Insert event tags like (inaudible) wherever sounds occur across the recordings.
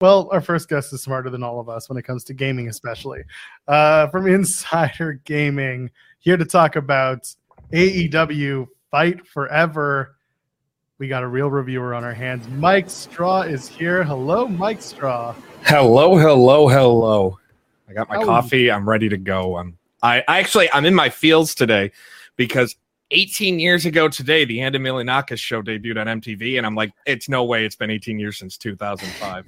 Well, our first guest is smarter than all of us when it comes to gaming, especially. Uh, from (laughs) Insider Gaming, here to talk about AEW Fight Forever. We got a real reviewer on our hands. Mike Straw is here. Hello, Mike Straw. Hello, hello, hello. I got my How are coffee. I'm ready to go. I'm I, I actually I'm in my fields today because 18 years ago today the Andy Milonakis show debuted on MTV and I'm like it's no way it's been 18 years since 2005.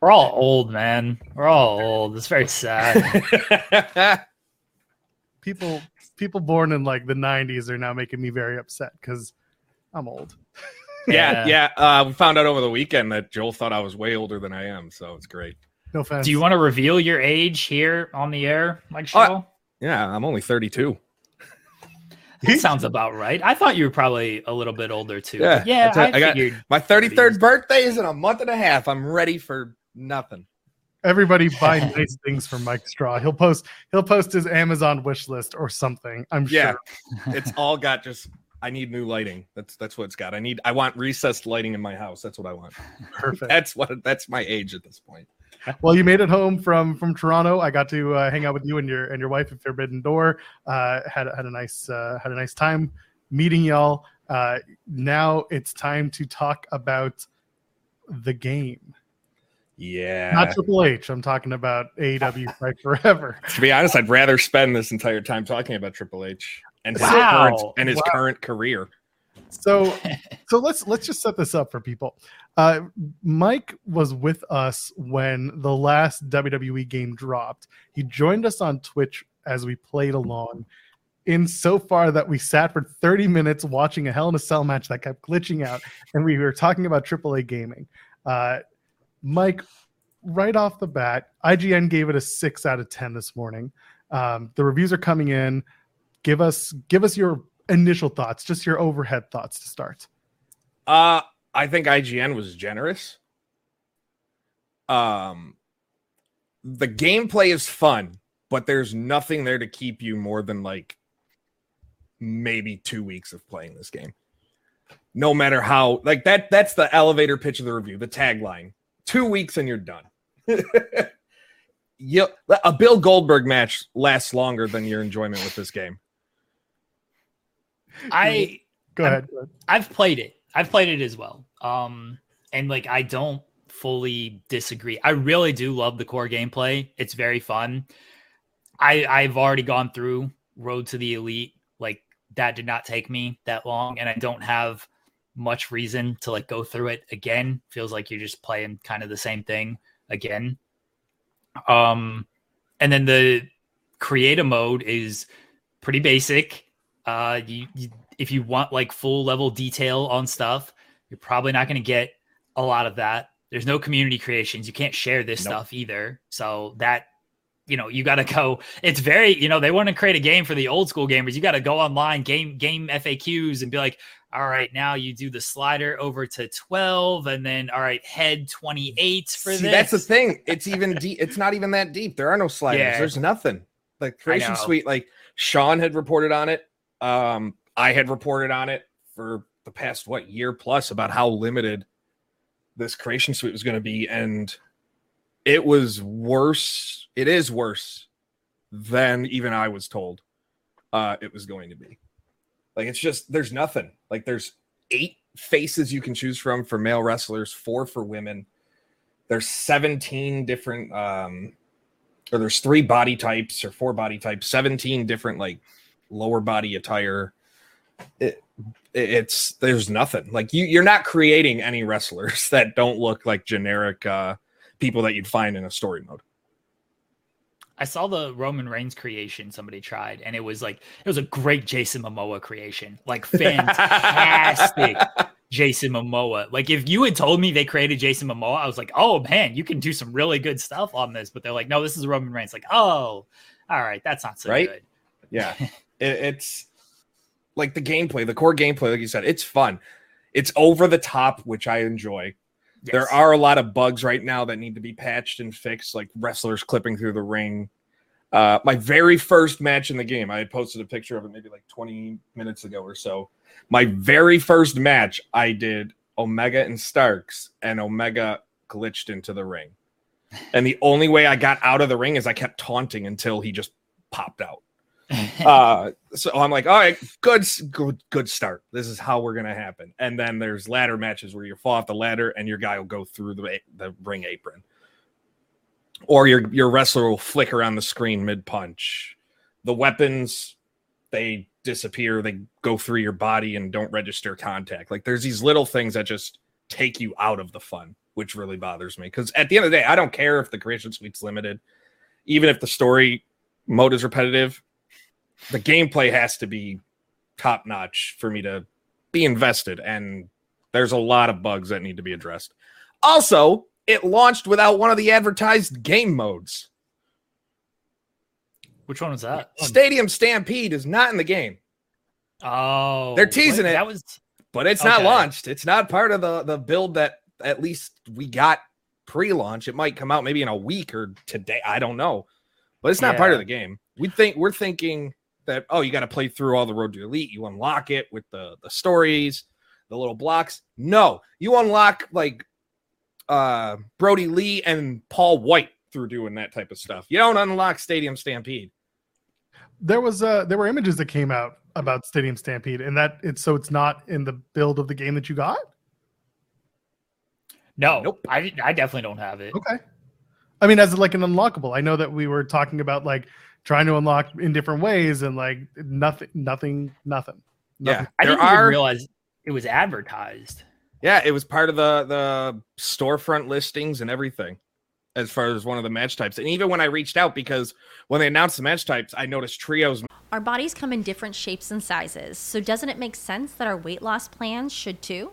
We're all old, man. We're all old. It's very sad. (laughs) People people born in like the 90s are now making me very upset because I'm old. (laughs) yeah, yeah. Uh, we found out over the weekend that Joel thought I was way older than I am, so it's great. No offense. Do you want to reveal your age here on the air, Mike Straw? Yeah, I'm only 32. That (laughs) sounds about right. I thought you were probably a little bit older too. Yeah, yeah. that's. I, I got- My 33rd birthday is in a month and a half. I'm ready for nothing. Everybody buy (laughs) nice things for Mike Straw. He'll post he'll post his Amazon wish list or something. I'm Yeah. sure. (laughs) it's all got just I need new lighting. That's that's what it's got. I need I want recessed lighting in my house. That's what I want. Perfect. That's what that's my age at this point. (laughs) Well, you made it home from from Toronto. I got to uh, hang out with you and your and your wife at Forbidden Door. Uh, had had a nice uh, had a nice time meeting y'all. Uh, now it's time to talk about the game, Yeah. not Triple H. I'm talking about AEW (laughs) Fight Forever. to be honest, I'd rather spend this entire time talking about Triple H and his Wow. current and his Wow. current career. So, (laughs) so let's let's just set this up for people. Uh, Mike was with us when the last WWE game dropped. He joined us on Twitch as we played along. In so far that we sat for 30 minutes watching a Hell in a Cell match that kept glitching out, and we were talking about AAA gaming. Uh, Mike, right off the bat, IGN gave it a six out of 10 this morning. Um, the reviews are coming in. Give us give us your initial thoughts, just your overhead thoughts to start. Uh I think IGN was generous. Um the gameplay is fun, but there's nothing there to keep you more than like maybe 2 weeks of playing this game. No matter how like that that's the elevator pitch of the review, the tagline. 2 weeks and you're done. (laughs) you, a Bill Goldberg match lasts longer than your enjoyment with this game. I Go I'm- ahead. ahead. I've played it. I've played it as well. Um, and like I don't fully disagree. I really do love the core gameplay. It's very fun. I I've already gone through Road to the Elite. Like that did not take me that long, and I don't have much reason to like go through it again. Feels like you're just playing kind of the same thing again. Um, and then the creative mode is pretty basic. Uh, you, you if you want like full level detail on stuff, you're probably not going to get a lot of that. There's no community creations. You can't share this Nope. stuff either. So that you know, you got to go. It's very, you know, they want to create a game for the old school gamers. You got to go online, game game FAQs, and be like, all right, now you do the slider over to 12, and then all right, head 28 for See, this. that's the thing. It's even deep. It's not even that deep. There are no sliders. Yeah. There's nothing. Like creation suite. Like Sean had reported on it. Um, I had reported on it for the past what year plus about how limited this creation suite was going to be, and it was worse. It is worse than even I was told uh, it was going to be. Like it's just there's nothing. Like there's eight faces you can choose from for male wrestlers, four for women. There's 17 different um or there's three body types or four body types, 17 different like lower body attire. It, it- it's there's nothing. Like you you're not creating any wrestlers (laughs) that don't look like generic uh people that you'd find in a story mode. I saw the Roman Reigns creation somebody tried, and it was like it was a great Jason Momoa creation, like (laughs) fantastic. Jason Momoa. Like if you had told me they created Jason Momoa, I was like, oh man, you can do some really good stuff on this. But they're like, no, this is Roman Reigns. Like, oh, all right, that's not so Right? good. Yeah, (laughs) it, it's like the gameplay, the core gameplay, like you said, it's fun. It's over the top, which I enjoy. There are a lot of bugs right now that need to be patched and fixed, like wrestlers clipping through the ring. Uh, my very first match in the game, I had posted a picture of it maybe like 20 minutes ago or so. My very first match, I did Omega and Starks, and Omega glitched into the ring. And the only way I got out of the ring is I kept taunting until he just popped out. (laughs) Uh, so I'm like, all right, good, good, good start. This is how we're gonna happen. And then there's ladder matches where you fall off the ladder and your guy will go through the the ring apron, or your your wrestler will flicker on the screen mid punch. The weapons they disappear, they go through your body and don't register contact. Like there's these little things that just take you out of the fun, which really bothers me. Because at the end of the day, I don't care if the creation suite's limited, even if the story mode is repetitive the gameplay has to be top notch for me to be invested and there's a lot of bugs that need to be addressed. Also it launched without one of the advertised game modes. Which one was that? stadium stampede is not in the game. Oh, They're teasing what? it. That was but it's not launched. It's not part of the the build that at least we got pre-launch. It might come out maybe in a week or today. I don't know. But it's not part of the game. We think we're thinking that oh you got to play through all the road to elite you unlock it with the the stories the little blocks no you unlock like uh brodie lee and paul white through doing that type of stuff you don't unlock stadium stampede There was uh there were images that came out about Stadium Stampede, and that it's so it's not in the build of the game that you got. no. Nope. I I definitely don't have it. Okay. I mean, as like an unlockable. I know that we were talking about like trying to unlock in different ways, and like nothing, nothing, nothing. yeah Nothing. I there didn't are even realize it was advertised. Yeah, it was part of the the storefront listings and everything, as far as one of the match types. And even when I reached out, because when they announced the match types, I noticed trios. Our bodies come in different shapes and sizes, so doesn't it make sense that our weight loss plans should too?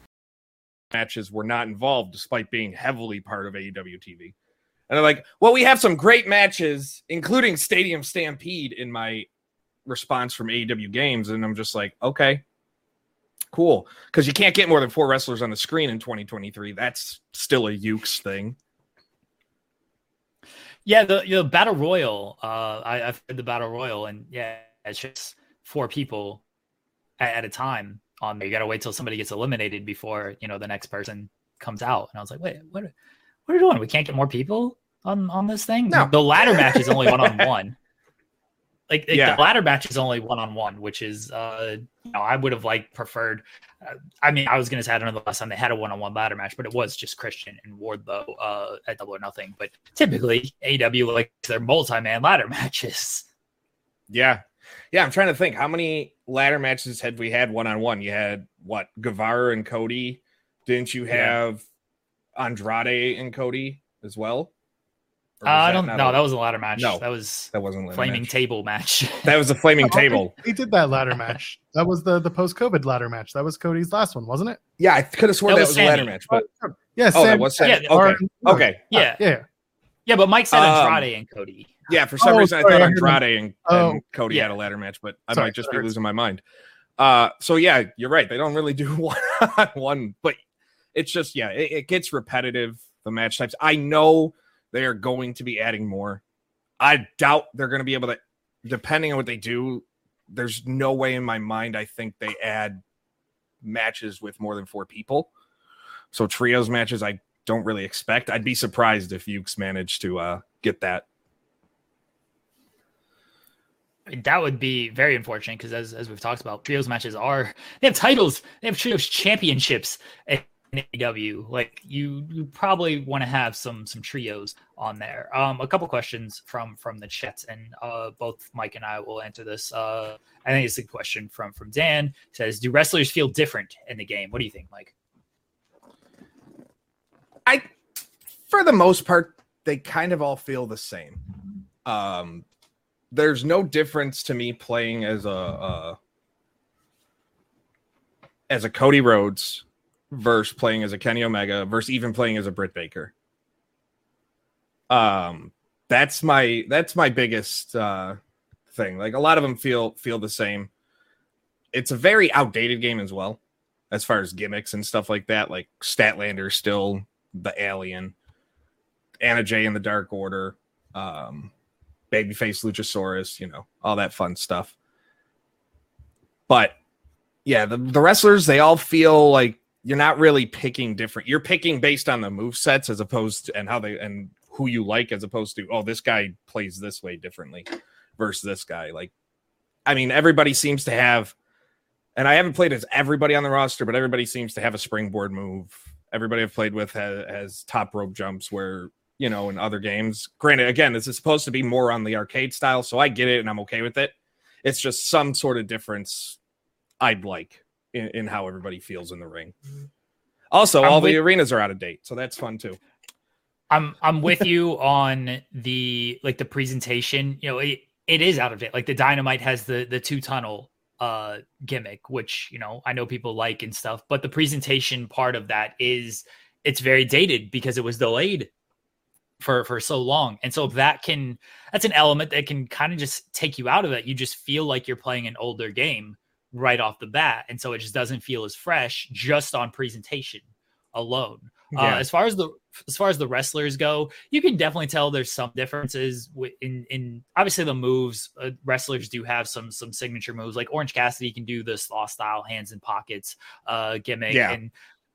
Matches were not involved, despite being heavily part of AEW TV. And they're like, well, we have some great matches, including Stadium Stampede, in my response from AEW games. And I'm just like, okay, cool. Because you can't get more than four wrestlers on the screen in 2023. That's still a Yuke's thing. Yeah, the the battle royal. Uh, I, I've heard the battle royal, and yeah, it's just four people at, at a time on there. You got to wait till somebody gets eliminated before you know the next person comes out. And I was like, wait, what? Are, what are you doing? We can't get more people on on this thing. No. The ladder match is only one on one. Like, like, Yeah. the ladder match is only one on one, which is uh, you know, I would have like preferred. Uh, I mean, I was gonna say I don't know the last time they had a one on one ladder match, but it was just Christian and Wardlow uh, at Double or Nothing. But typically, AW like their multi man ladder (laughs) matches. Yeah. Yeah. I'm trying to think how many ladder matches had we had one on one? You had what? Guevara and Cody. Didn't you Yeah. have Andrade and Cody as well? Or Uh, I that don't know. That was a ladder match. No. that was that wasn't a flaming match. table match. (laughs) That was a flaming Oh, table. They did that ladder match. That was the the post COVID ladder match. That was Cody's last one, wasn't it? Yeah, I could have sworn That that, was was a ladder match, but Yes. oh, that was Yeah, Sammy. yeah, okay, okay, yeah, Yeah. yeah, but Mike said Um, Andrade and Cody. Yeah. For (laughs) some Oh, reason, sorry, I thought. Andrade and, and Oh. Cody Yeah. had a ladder match, but I Sorry, might just be losing my mind. Uh, so yeah, you're right. They don't really do (laughs) one on one, but it's just yeah, it, it gets repetitive. The match types. I know They are going to be adding more. I doubt they're going to be able to, depending on what they do. There's no way in my mind I think they add matches with more than four people. So trios matches, I don't really expect. I'd be surprised if Yuke's managed to uh, get that. That would be very unfortunate because, as, as we've talked about, trios matches are they have titles, they have trios championships in AEW. Like you, you probably want to have some some trios on there. Um, a couple questions from from the chat, and uh, both Mike and I will answer this. Uh, I think it's a question from from Dan. It says, "Do wrestlers feel different in the game?" What do you think, Mike? I, for the most part, they kind of all feel the same. Um, there's no difference to me playing as a uh, as a Cody Rhodes versus playing as a Kenny Omega versus even playing as a Britt Baker. Um, that's my that's my biggest uh, thing. Like a lot of them feel feel the same. It's a very outdated game as well, as far as gimmicks and stuff like that. Like Statlander still the alien, Anna Jay in the Dark Order, um, Babyface Luchasaurus, you know, all that fun stuff. But yeah, the, the wrestlers, they all feel like you're not really picking different. You're picking based on the move sets as opposed to and how they and who you like as opposed to oh this guy plays this way differently versus this guy. Like, I mean, everybody seems to have, and I haven't played as everybody on the roster, but everybody seems to have a springboard move everybody I've played with has, has top rope jumps where you know in other games. Granted, again, this is supposed to be more on the arcade style, so I get it and I'm okay with it. It's just some sort of difference I'd like in, in how everybody feels in the ring. Also, I'm all with, the arenas are out of date, so that's fun too. I'm I'm with you (laughs) on the like the presentation. You know, it, it is out of date. Like the dynamite has the the two tunnel uh gimmick which you know i know people like and stuff but the presentation part of that is it's very dated because it was delayed for for so long and so that can that's an element that can kind of just take you out of it you just feel like you're playing an older game right off the bat and so it just doesn't feel as fresh just on presentation alone uh, yeah. Uh, as far as the as far as the wrestlers go, you can definitely tell there's some differences in in obviously the moves. Uh, wrestlers do have some some signature moves, like Orange Cassidy can do the slaw style hands in pockets uh, gimmick, yeah. and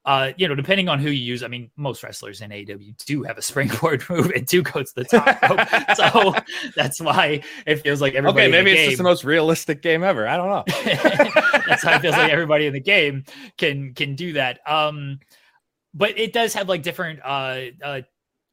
uh, you know, depending on who you use, I mean, most wrestlers in AW do have a springboard (laughs) move and do go to the top rope. (laughs) so that's why it feels like everybody. Okay, maybe it's game, just the most realistic game ever. I don't know. (laughs) that's how it feels like everybody in the game can can do that. Um, but it does have like different uh uh,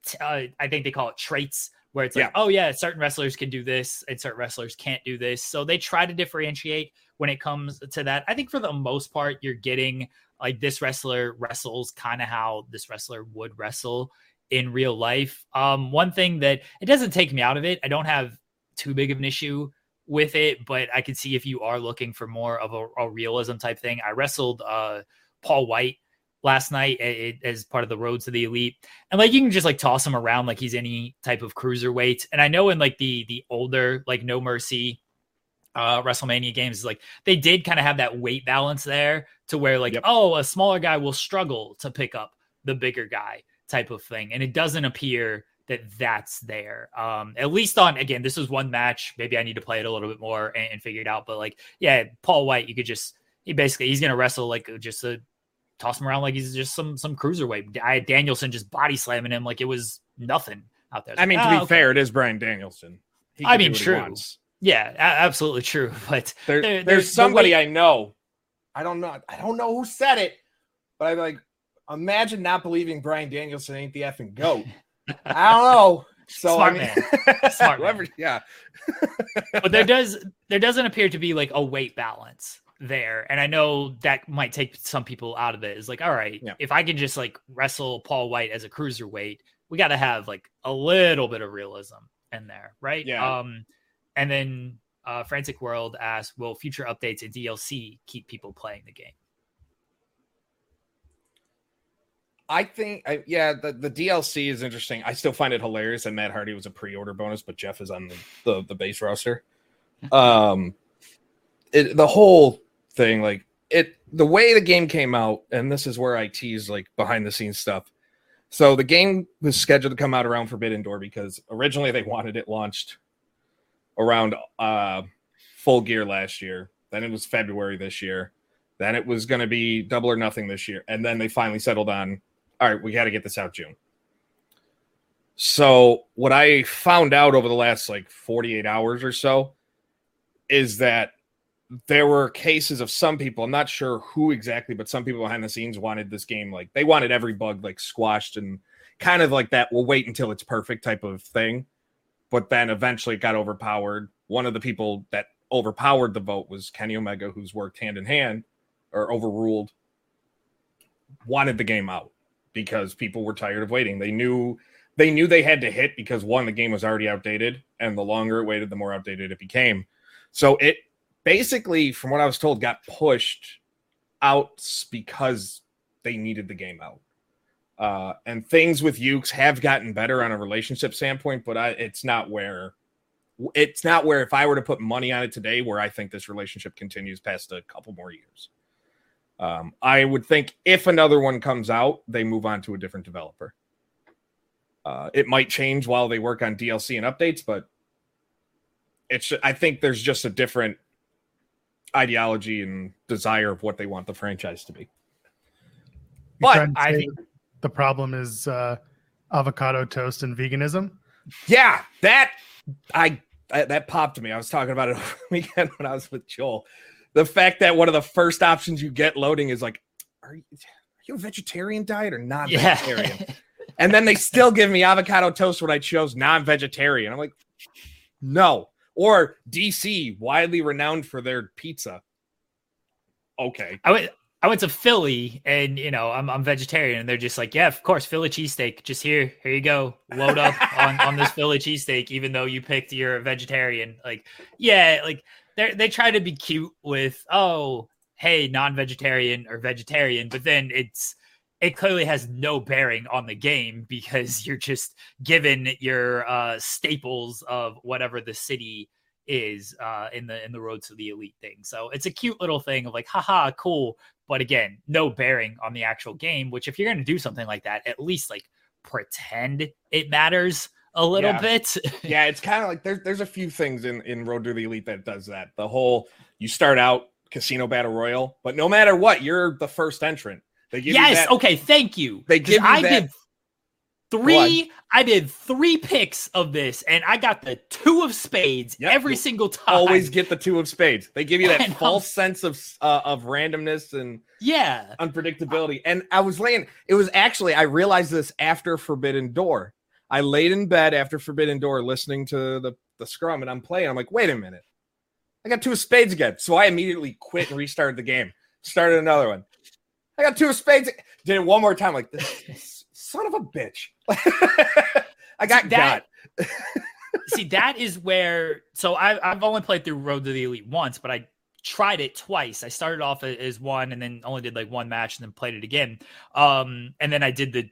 t- uh I think they call it traits where it's like, yeah. oh yeah, certain wrestlers can do this and certain wrestlers can't do this. So they try to differentiate when it comes to that. I think for the most part, you're getting like this wrestler wrestles kind of how this wrestler would wrestle in real life. Um, one thing that it doesn't take me out of it, I don't have too big of an issue with it, but I can see if you are looking for more of a, a realism type thing. I wrestled uh Paul White last night it, as part of the roads to the elite. And like you can just like toss him around like he's any type of cruiserweight. And i know in like the the older like no mercy uh wrestlemania games like they did kind of have that weight balance there to where like yep. oh a smaller guy will struggle to pick up the bigger guy type of thing. And it doesn't appear that that's there. Um at least on again this is one match. Maybe i need to play it a little bit more and, and figure it out. But like yeah paul white you could just he basically he's gonna wrestle like just a toss him around like he's just some some cruiserweight. I had Danielson just body slamming him like it was nothing out there. I, I mean, like, to be ah, okay. fair, it is Bryan Danielson. I mean, true. Yeah, absolutely true. (laughs) But there, there, there's, somebody the way- I know. I don't know. I don't know who said it, but I'm like, imagine not believing Bryan Danielson ain't the effing goat. (laughs) I don't know. So smart I mean, man, (laughs) smart man. yeah. but there does there doesn't appear to be like a weight balance there. And I know that might take some people out of it. Is like, all right, yeah. if I can just like wrestle Paul White as a cruiserweight, we got to have like a little bit of realism in there, right? Yeah. Um, and then uh, Frantic World asks, will future updates and DLC keep people playing the game? I think, I, yeah, the, the DLC is interesting. I still find it hilarious that Matt Hardy was a pre-order bonus, but Jeff is on the, the, the base roster. (laughs) Um, it, the whole thing. Like it, the way the game came out, and this is where I tease like behind the scenes stuff. So the game was scheduled to come out around Forbidden Door because originally they wanted it launched around uh, Full Gear last year. Then it was February this year. Then it was going to be Double or Nothing this year, and then they finally settled on, all right, we got to get this out June. So what I found out over the last like 48 hours or so is that there were cases of some people, I'm not sure who exactly, but some people behind the scenes wanted this game like they wanted every bug like squashed and kind of like that we'll wait until it's perfect type of thing. But then eventually it got overpowered. One of the people that overpowered the vote was Kenny Omega, who's worked hand in hand or overruled, wanted the game out because people were tired of waiting. They knew they knew they had to hit because one, the game was already outdated, and the longer it waited, the more outdated it became. So it basically, from what I was told, got pushed out because they needed the game out. Uh, and things with Yuke's have gotten better on a relationship standpoint, but I, it's not where it's not where if I were to put money on it today, where I think this relationship continues past a couple more years. Um, I would think if another one comes out, they move on to a different developer. Uh, it might change while they work on DLC and updates, but it's I think there's just a different ideology and desire of what they want the franchise to be. But I think the problem is uh, avocado toast and veganism. Yeah, that I, I that popped to me. I was talking about it (laughs) over the weekend when I was with Joel. The fact that one of the first options you get loading is like, are you, are you a vegetarian diet or not vegetarian? Yeah. and then they still give me avocado toast when I chose non-vegetarian. I'm like, no or DC, widely renowned for their pizza. Okay. I went I went to Philly and you know, I'm I'm vegetarian and they're just like, Yeah, of course, Philly cheesesteak. Just here, here you go. Load up (laughs) on, on this Philly cheesesteak, even though you picked your vegetarian. Like, yeah, like they they try to be cute with, oh, hey, non-vegetarian or vegetarian, but then it's it clearly has no bearing on the game because you're just given your uh, staples of whatever the city is uh, in the in the road to the elite thing. So it's a cute little thing of like, haha, cool. But again, no bearing on the actual game. Which if you're going to do something like that, at least like pretend it matters a little yeah. bit. yeah, it's kind of like there's there's a few things in in Road to the Elite that does that. The whole you start out casino battle royal, but no matter what, you're the first entrant. They give yes. okay. Thank you. They give you I that. did three. I did three picks of this, and I got the two of spades yep. every single time. Always get the two of spades. They give you that and false sense of uh, of randomness and yeah unpredictability. And I was laying. It was actually I realized this after Forbidden Door. I laid in bed after Forbidden Door, listening to the the scrum, and I'm playing. I'm like, wait a minute. I got two of spades again. So I immediately quit and restarted the game. Started another one. I got two of spades. Did it one more time. Like this (laughs) son of a bitch. (laughs) I got that. (laughs) see, that is where. So I, I've only played through Road to the Elite once, but I tried it twice. I started off as one, and then only did like one match, and then played it again. Um, and then I did the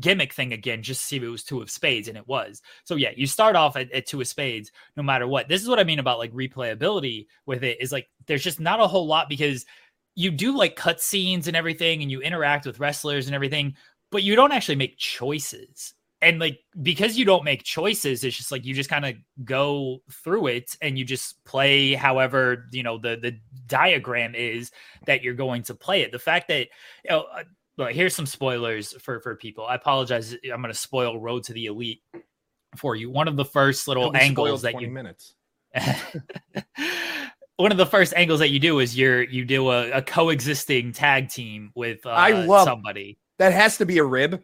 gimmick thing again just to see if it was two of spades and it was so yeah you start off at, at, two of spades no matter what this is what i mean about like replayability with it is like there's just not a whole lot because you do like cut scenes and everything and you interact with wrestlers and everything but you don't actually make choices. And like because you don't make choices it's just like you just kind of go through it and you just play however you know the the diagram is that you're going to play it. The fact that you know look, here's some spoilers for for people. I apologize i'm going to spoil road to the elite for you. One of the first little angles that you minutes (laughs) (laughs) one of the first angles that you do is you're you do a, a coexisting tag team with uh, I love somebody. That has to be a rib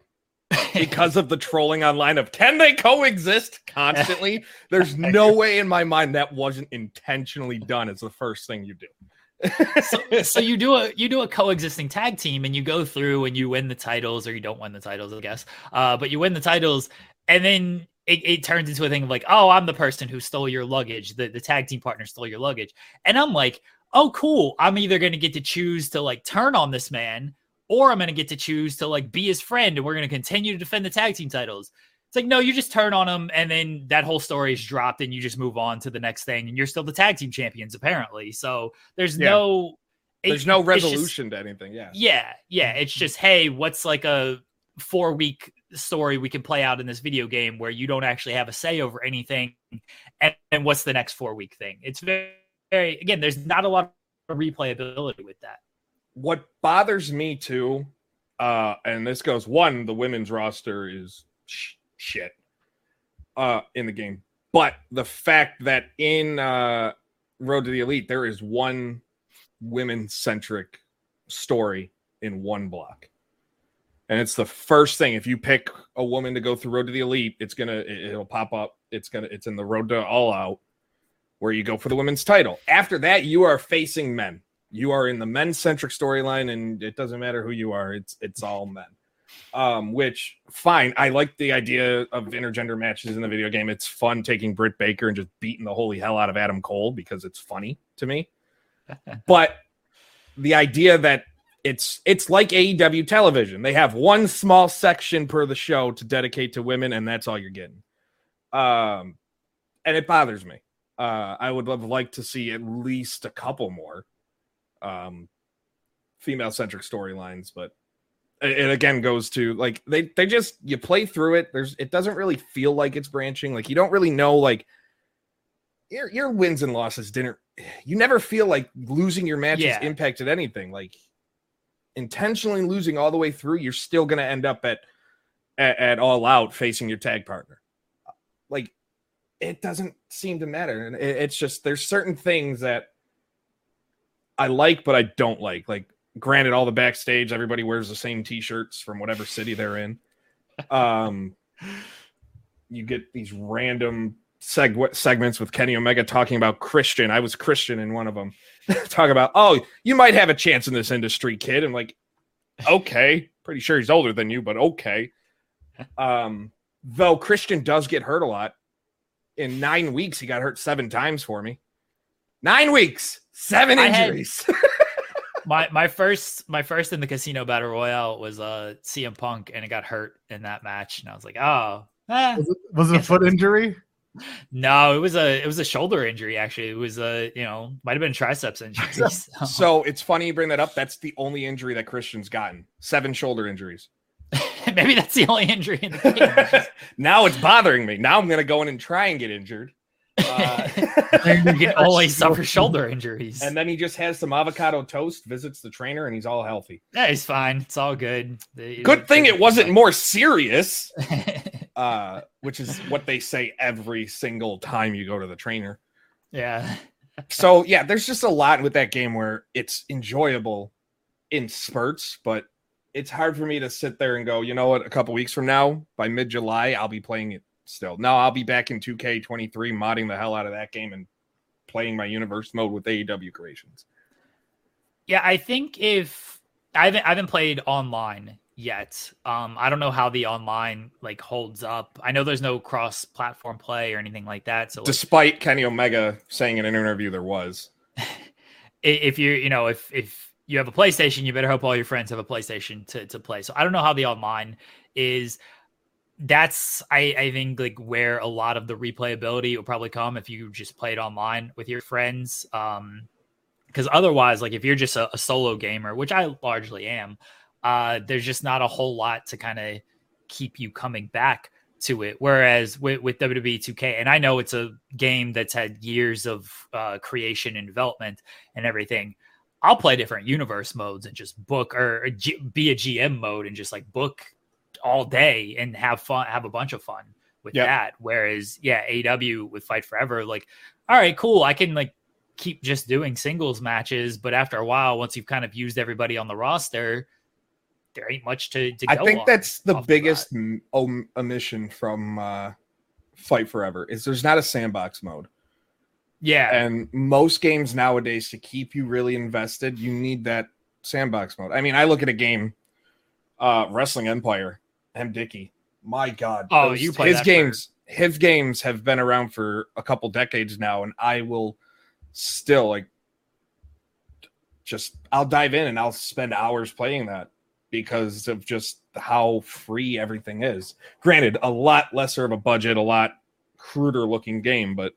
because of the (laughs) trolling online of can they coexist constantly? There's no (laughs) way in my mind that wasn't intentionally done It's the first thing you do. so, so you do a you do a coexisting tag team and you go through and you win the titles or you don't win the titles i guess uh, but you win the titles and then it, it, turns into a thing of like, oh, I'm the person who stole your luggage. The, the tag team partner stole your luggage. And I'm like, oh, cool. I'm either going to get to choose to like turn on this man or I'm going to get to choose to like be his friend and we're going to continue to defend the tag team titles. It's like, no, you just turn on him and then that whole story is dropped and you just move on to the next thing and you're still the tag team champions, apparently. So there's yeah. no. There's no resolution just, to anything. Yeah. Yeah. Yeah. It's mm-hmm. just, hey, what's like a four week story we can play out in this video game where you don't actually have a say over anything. And, and what's the next four week thing? It's very, very, again, there's not a lot of replayability with that. What bothers me too, uh, and this goes one, the women's roster is sh- shit uh, in the game. But the fact that in uh, Road to the Elite, there is one women centric story in one block. And it's the first thing. If you pick a woman to go through Road to the Elite, it's gonna it'll pop up. It's gonna it's in the Road to All Out, where you go for the women's title. After that, you are facing men. You are in the men centric storyline, and it doesn't matter who you are. It's it's all men. Um, which fine. I like the idea of intergender matches in the video game. It's fun taking Britt Baker and just beating the holy hell out of Adam Cole because it's funny to me. (laughs) but the idea that it's it's like AEW television. They have one small section per the show to dedicate to women, and that's all you're getting. Um, and it bothers me. Uh, I would have liked to see at least a couple more um female centric storylines, but it again goes to like they they just you play through it. There's it doesn't really feel like it's branching. Like you don't really know like your your wins and losses didn't you never feel like losing your matches yeah. impacted anything. Like intentionally losing all the way through, you're still gonna end up at, at, at all out facing your tag partner. Like it doesn't seem to matter. And it, it's just there's certain things that I like, but I don't like. Like granted, all the backstage, everybody wears the same t-shirts from whatever city they're in. Um, (laughs) you get these random seg- segments with Kenny Omega talking about Christian. I was Christian in one of them. (laughs) Talk about, oh, you might have a chance in this industry, kid. And like, okay, pretty sure he's older than you, but okay. Um, though Christian does get hurt a lot. In nine weeks, he got hurt seven times for me. Nine weeks, seven injuries. Had, (laughs) my my first my first in the casino battle royale was uh CM Punk, and it got hurt in that match, and I was like, oh, eh. was, it, was it a foot injury? No, it was a it was a shoulder injury. Actually, it was a you know might have been triceps injury. (laughs) So. so it's funny you bring that up. That's the only injury that Christian's gotten. Seven shoulder injuries. (laughs) Maybe that's the only injury in the game. (laughs) now it's bothering me. Now I'm gonna go in and try and get injured. Uh, you can always suffer shoulder injuries. And then he just has some avocado toast, visits the trainer, and he's all healthy. Yeah, he's fine. It's all good. Good thing it wasn't more serious, uh, which is what they say every single time you go to the trainer. Yeah. so yeah, there's just a lot with that game where it's enjoyable in spurts, but it's hard for me to sit there and go, you know what, a couple weeks from now, by mid July, I'll be playing it still. No, I'll be back in 2K23 modding the hell out of that game and playing my universe mode with AEW creations. Yeah, I think if I haven't I haven't played online yet. Um, I don't know how the online like holds up. I know there's no cross platform play or anything like that. So despite like, Kenny Omega saying in an interview there was. (laughs) if you you know if if you have a PlayStation, you better hope all your friends have a PlayStation to to play. So I don't know how the online is that's I, I think like where a lot of the replayability will probably come if you just play it online with your friends um because otherwise like if you're just a, a, solo gamer which i largely am uh there's just not a whole lot to kind of keep you coming back to it whereas with, with wwe 2k and i know it's a game that's had years of uh, creation and development and everything i'll play different universe modes and just book or, or G, be a gm mode and just like book all day and have fun, have a bunch of fun with yep. that. Whereas, yeah, AW with Fight Forever, like, all right, cool. I can like keep just doing singles matches, but after a while, once you've kind of used everybody on the roster, there ain't much to. to I think that's the biggest om- omission from uh, Fight Forever is there's not a sandbox mode. Yeah, and most games nowadays to keep you really invested, you need that sandbox mode. I mean, I look at a game, uh, Wrestling Empire, MDickie. My God. Oh, those, you play his games. For... His games have been around for a couple decades now, and I will still like just I'll dive in and I'll spend hours playing that because of just how free everything is. Granted, a lot lesser of a budget, a lot cruder looking game, but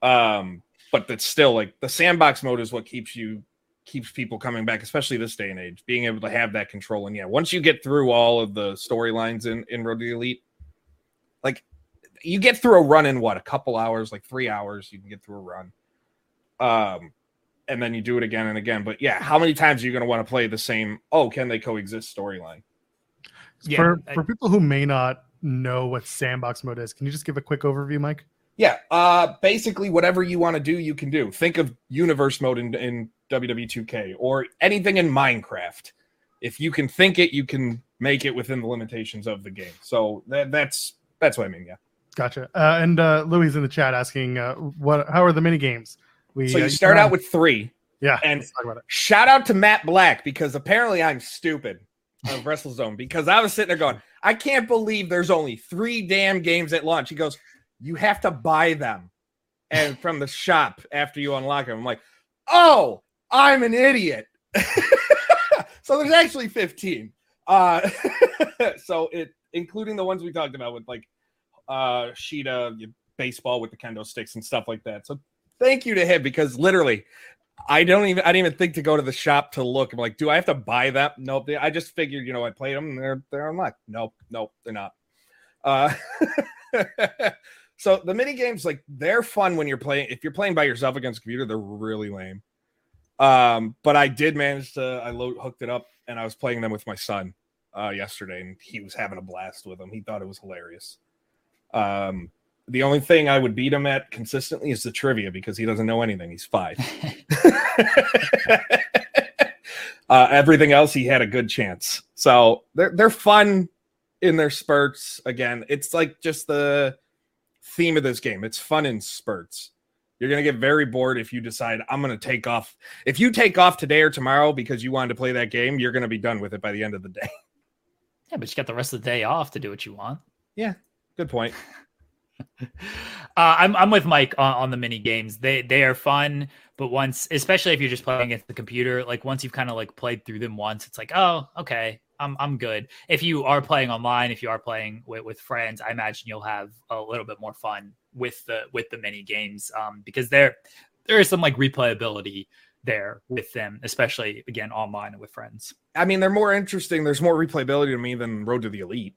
(laughs) um, but that's still like the sandbox mode is what keeps you keeps people coming back, especially this day and age, being able to have that control. And yeah, once you get through all of the storylines in, in Road to the Elite, like you get through a run in what, a couple hours, like three hours, you can get through a run. Um, and then you do it again and again. But yeah, how many times are you going to want to play the same? Oh, can they coexist storyline? Yeah, for, I, for people who may not know what sandbox mode is, can you just give a quick overview, Mike? Yeah, uh, basically whatever you want to do, you can do. Think of universe mode in, in WWE2K or anything in Minecraft. If you can think it, you can make it within the limitations of the game. So that, that's that's what I mean. Yeah. Gotcha. Uh, and uh, Louis in the chat asking, uh, what? How are the mini games? We, so you uh, start out with three. Yeah. And shout out to Matt Black because apparently I'm stupid of WrestleZone because I was sitting there going, I can't believe there's only three damn games at launch. He goes, You have to buy them and (laughs) from the shop after you unlock them. I'm like, Oh, I'm an idiot. (laughs) so there's actually 15. Uh, (laughs) so it including the ones we talked about with like uh Sheeta, baseball with the kendo sticks and stuff like that. So thank you to him because literally I don't even I didn't even think to go to the shop to look. I'm like, do I have to buy that? Nope. I just figured, you know, I played them. they're they're unlocked. Nope, nope, they're not. Uh, (laughs) so the mini games, like they're fun when you're playing. If you're playing by yourself against computer, they're really lame. Um, but I did manage to I load hooked it up and I was playing them with my son uh yesterday, and he was having a blast with them. He thought it was hilarious. Um, the only thing I would beat him at consistently is the trivia because he doesn't know anything. He's five. (laughs) (laughs) uh, everything else, he had a good chance. So they're they're fun in their spurts. Again, it's like just the theme of this game. It's fun in spurts. You're gonna get very bored if you decide I'm gonna take off. If you take off today or tomorrow because you wanted to play that game, you're gonna be done with it by the end of the day. Yeah, but you got the rest of the day off to do what you want. Yeah, good point. (laughs) (laughs) uh, I'm I'm with Mike on, on, the mini games. They they are fun, but once, especially if you're just playing against the computer, like once you've kind of like played through them once, it's like, oh, okay, I'm I'm good. If you are playing online, if you are playing with, with friends, I imagine you'll have a little bit more fun with the with the mini games, um, because there there is some like replayability there with them, especially again online and with friends. I mean, they're more interesting. There's more replayability to me than Road to the Elite.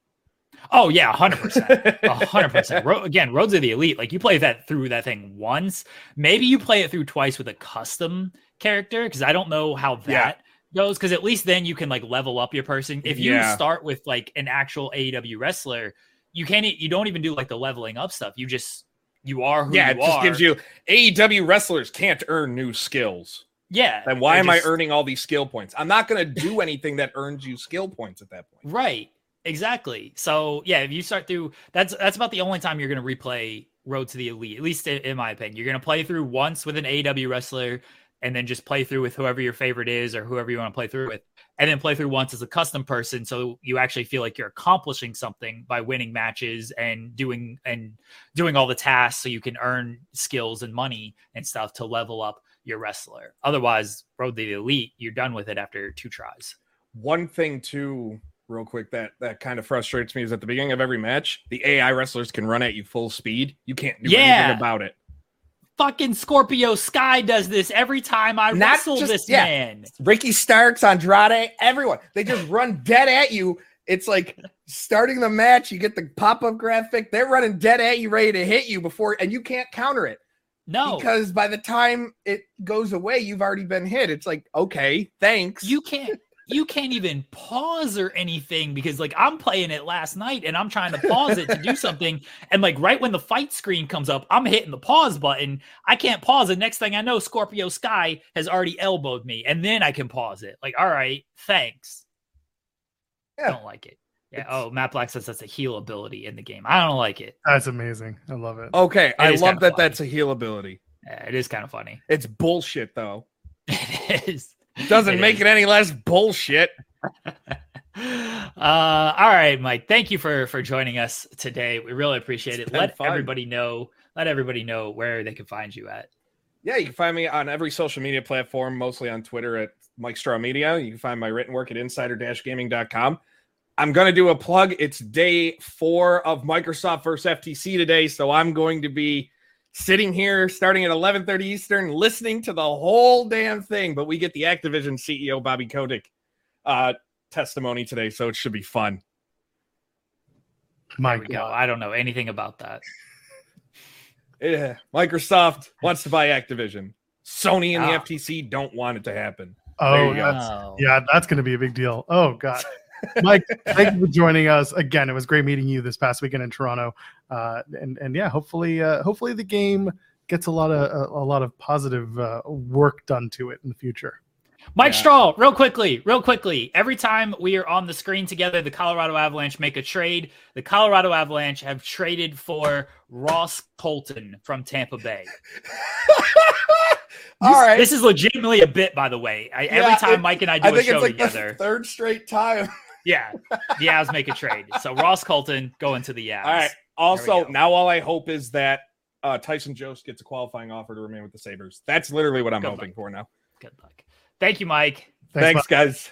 Oh yeah, hundred percent, (laughs) hundred percent. Again, Roads of the Elite, like you play that through that thing once, maybe you play it through twice with a custom character because I don't know how that yeah. goes. Because at least then you can like level up your person. If you yeah. start with like an actual AEW wrestler, you can't. You don't even do like the leveling up stuff. You just you are who yeah. it just are. gives you AEW wrestlers can't earn new skills. Yeah. Then why am just, I earning all these skill points? I'm not going to do anything that earns you skill points at that point. Right. Exactly. So yeah, if you start through that's that's about the only time you're going to replay Road to the Elite, at least in, in my opinion. You're going to play through once with an AW wrestler, and then just play through with whoever your favorite is or whoever you want to play through with, and then play through once as a custom person, so you actually feel like you're accomplishing something by winning matches and doing and doing all the tasks, so you can earn skills and money and stuff to level up your wrestler. Otherwise, Road to the Elite, you're done with it after two tries. One thing too real quick that that kind of frustrates me is at the beginning of every match, the AI wrestlers can run at you full speed. You can't do yeah. anything about it. Fucking Scorpio Sky does this every time I Not wrestle just, this yeah. man. Ricky Starks, Andrade, everyone. They just (laughs) run dead at you. It's like starting the match, you get the pop-up graphic. They're running dead at you, ready to hit you before, and you can't counter it. No, because by the time it goes away, you've already been hit. It's like, okay, thanks. You can't you can't even pause or anything because like I'm playing it last night and I'm trying to pause it to do (laughs) something. And like right when the fight screen comes up I'm hitting the pause button. I can't pause. It next thing I know Scorpio Sky has already elbowed me and then I can pause it. Like all right thanks. Yeah. don't like it. Yeah. It's... oh Matt Black says that's a heal ability in the game. I don't like it. That's amazing. I love it. Okay it I love that funny. that's a heal ability. Yeah, it is kind of funny. It's bullshit though. (laughs) It is doesn't it make is. it any less bullshit. (laughs) uh, all right, Mike. Thank you for for joining us today. We really appreciate it. Let fun. everybody know. Let everybody know where they can find you at. Yeah, you can find me on every social media platform, mostly on Twitter at Mike Straw Media. You can find my written work at insider-gaming.com. I'm going to do a plug. It's day four of Microsoft versus FTC today, so I'm going to be sitting here starting at 11:30 Eastern, listening to the whole damn thing. But we get the Activision CEO Bobby Kotick uh, testimony today, so it should be fun. My God, I don't know anything about that. Yeah, Microsoft wants to buy Activision. Sony and the ah. FTC don't want it to happen. Oh, that's, yeah, that's going to be a big deal. Oh God. (laughs) Mike, thank you for joining us again. It was great meeting you this past weekend in Toronto, uh, and and yeah, hopefully, uh, hopefully the game gets a lot of a, a lot of positive uh, work done to it in the future. Mike yeah. Straw, real quickly, real quickly. Every time we are on the screen together, the Colorado Avalanche make a trade. The Colorado Avalanche have traded for Ross Colton from Tampa Bay. (laughs) All this, right. This is legitimately a bit, by the way. I, yeah, every time it, Mike and I do I a show like together, third straight time. Yeah, the Avs make a trade. So Ross Colton going to the Avs. All right. Also, now all I hope is that uh, Tyson Jost gets a qualifying offer to remain with the Sabres. That's literally what I'm Good hoping luck. for now. Good luck. Thank you, Mike. Thanks, Thanks guys.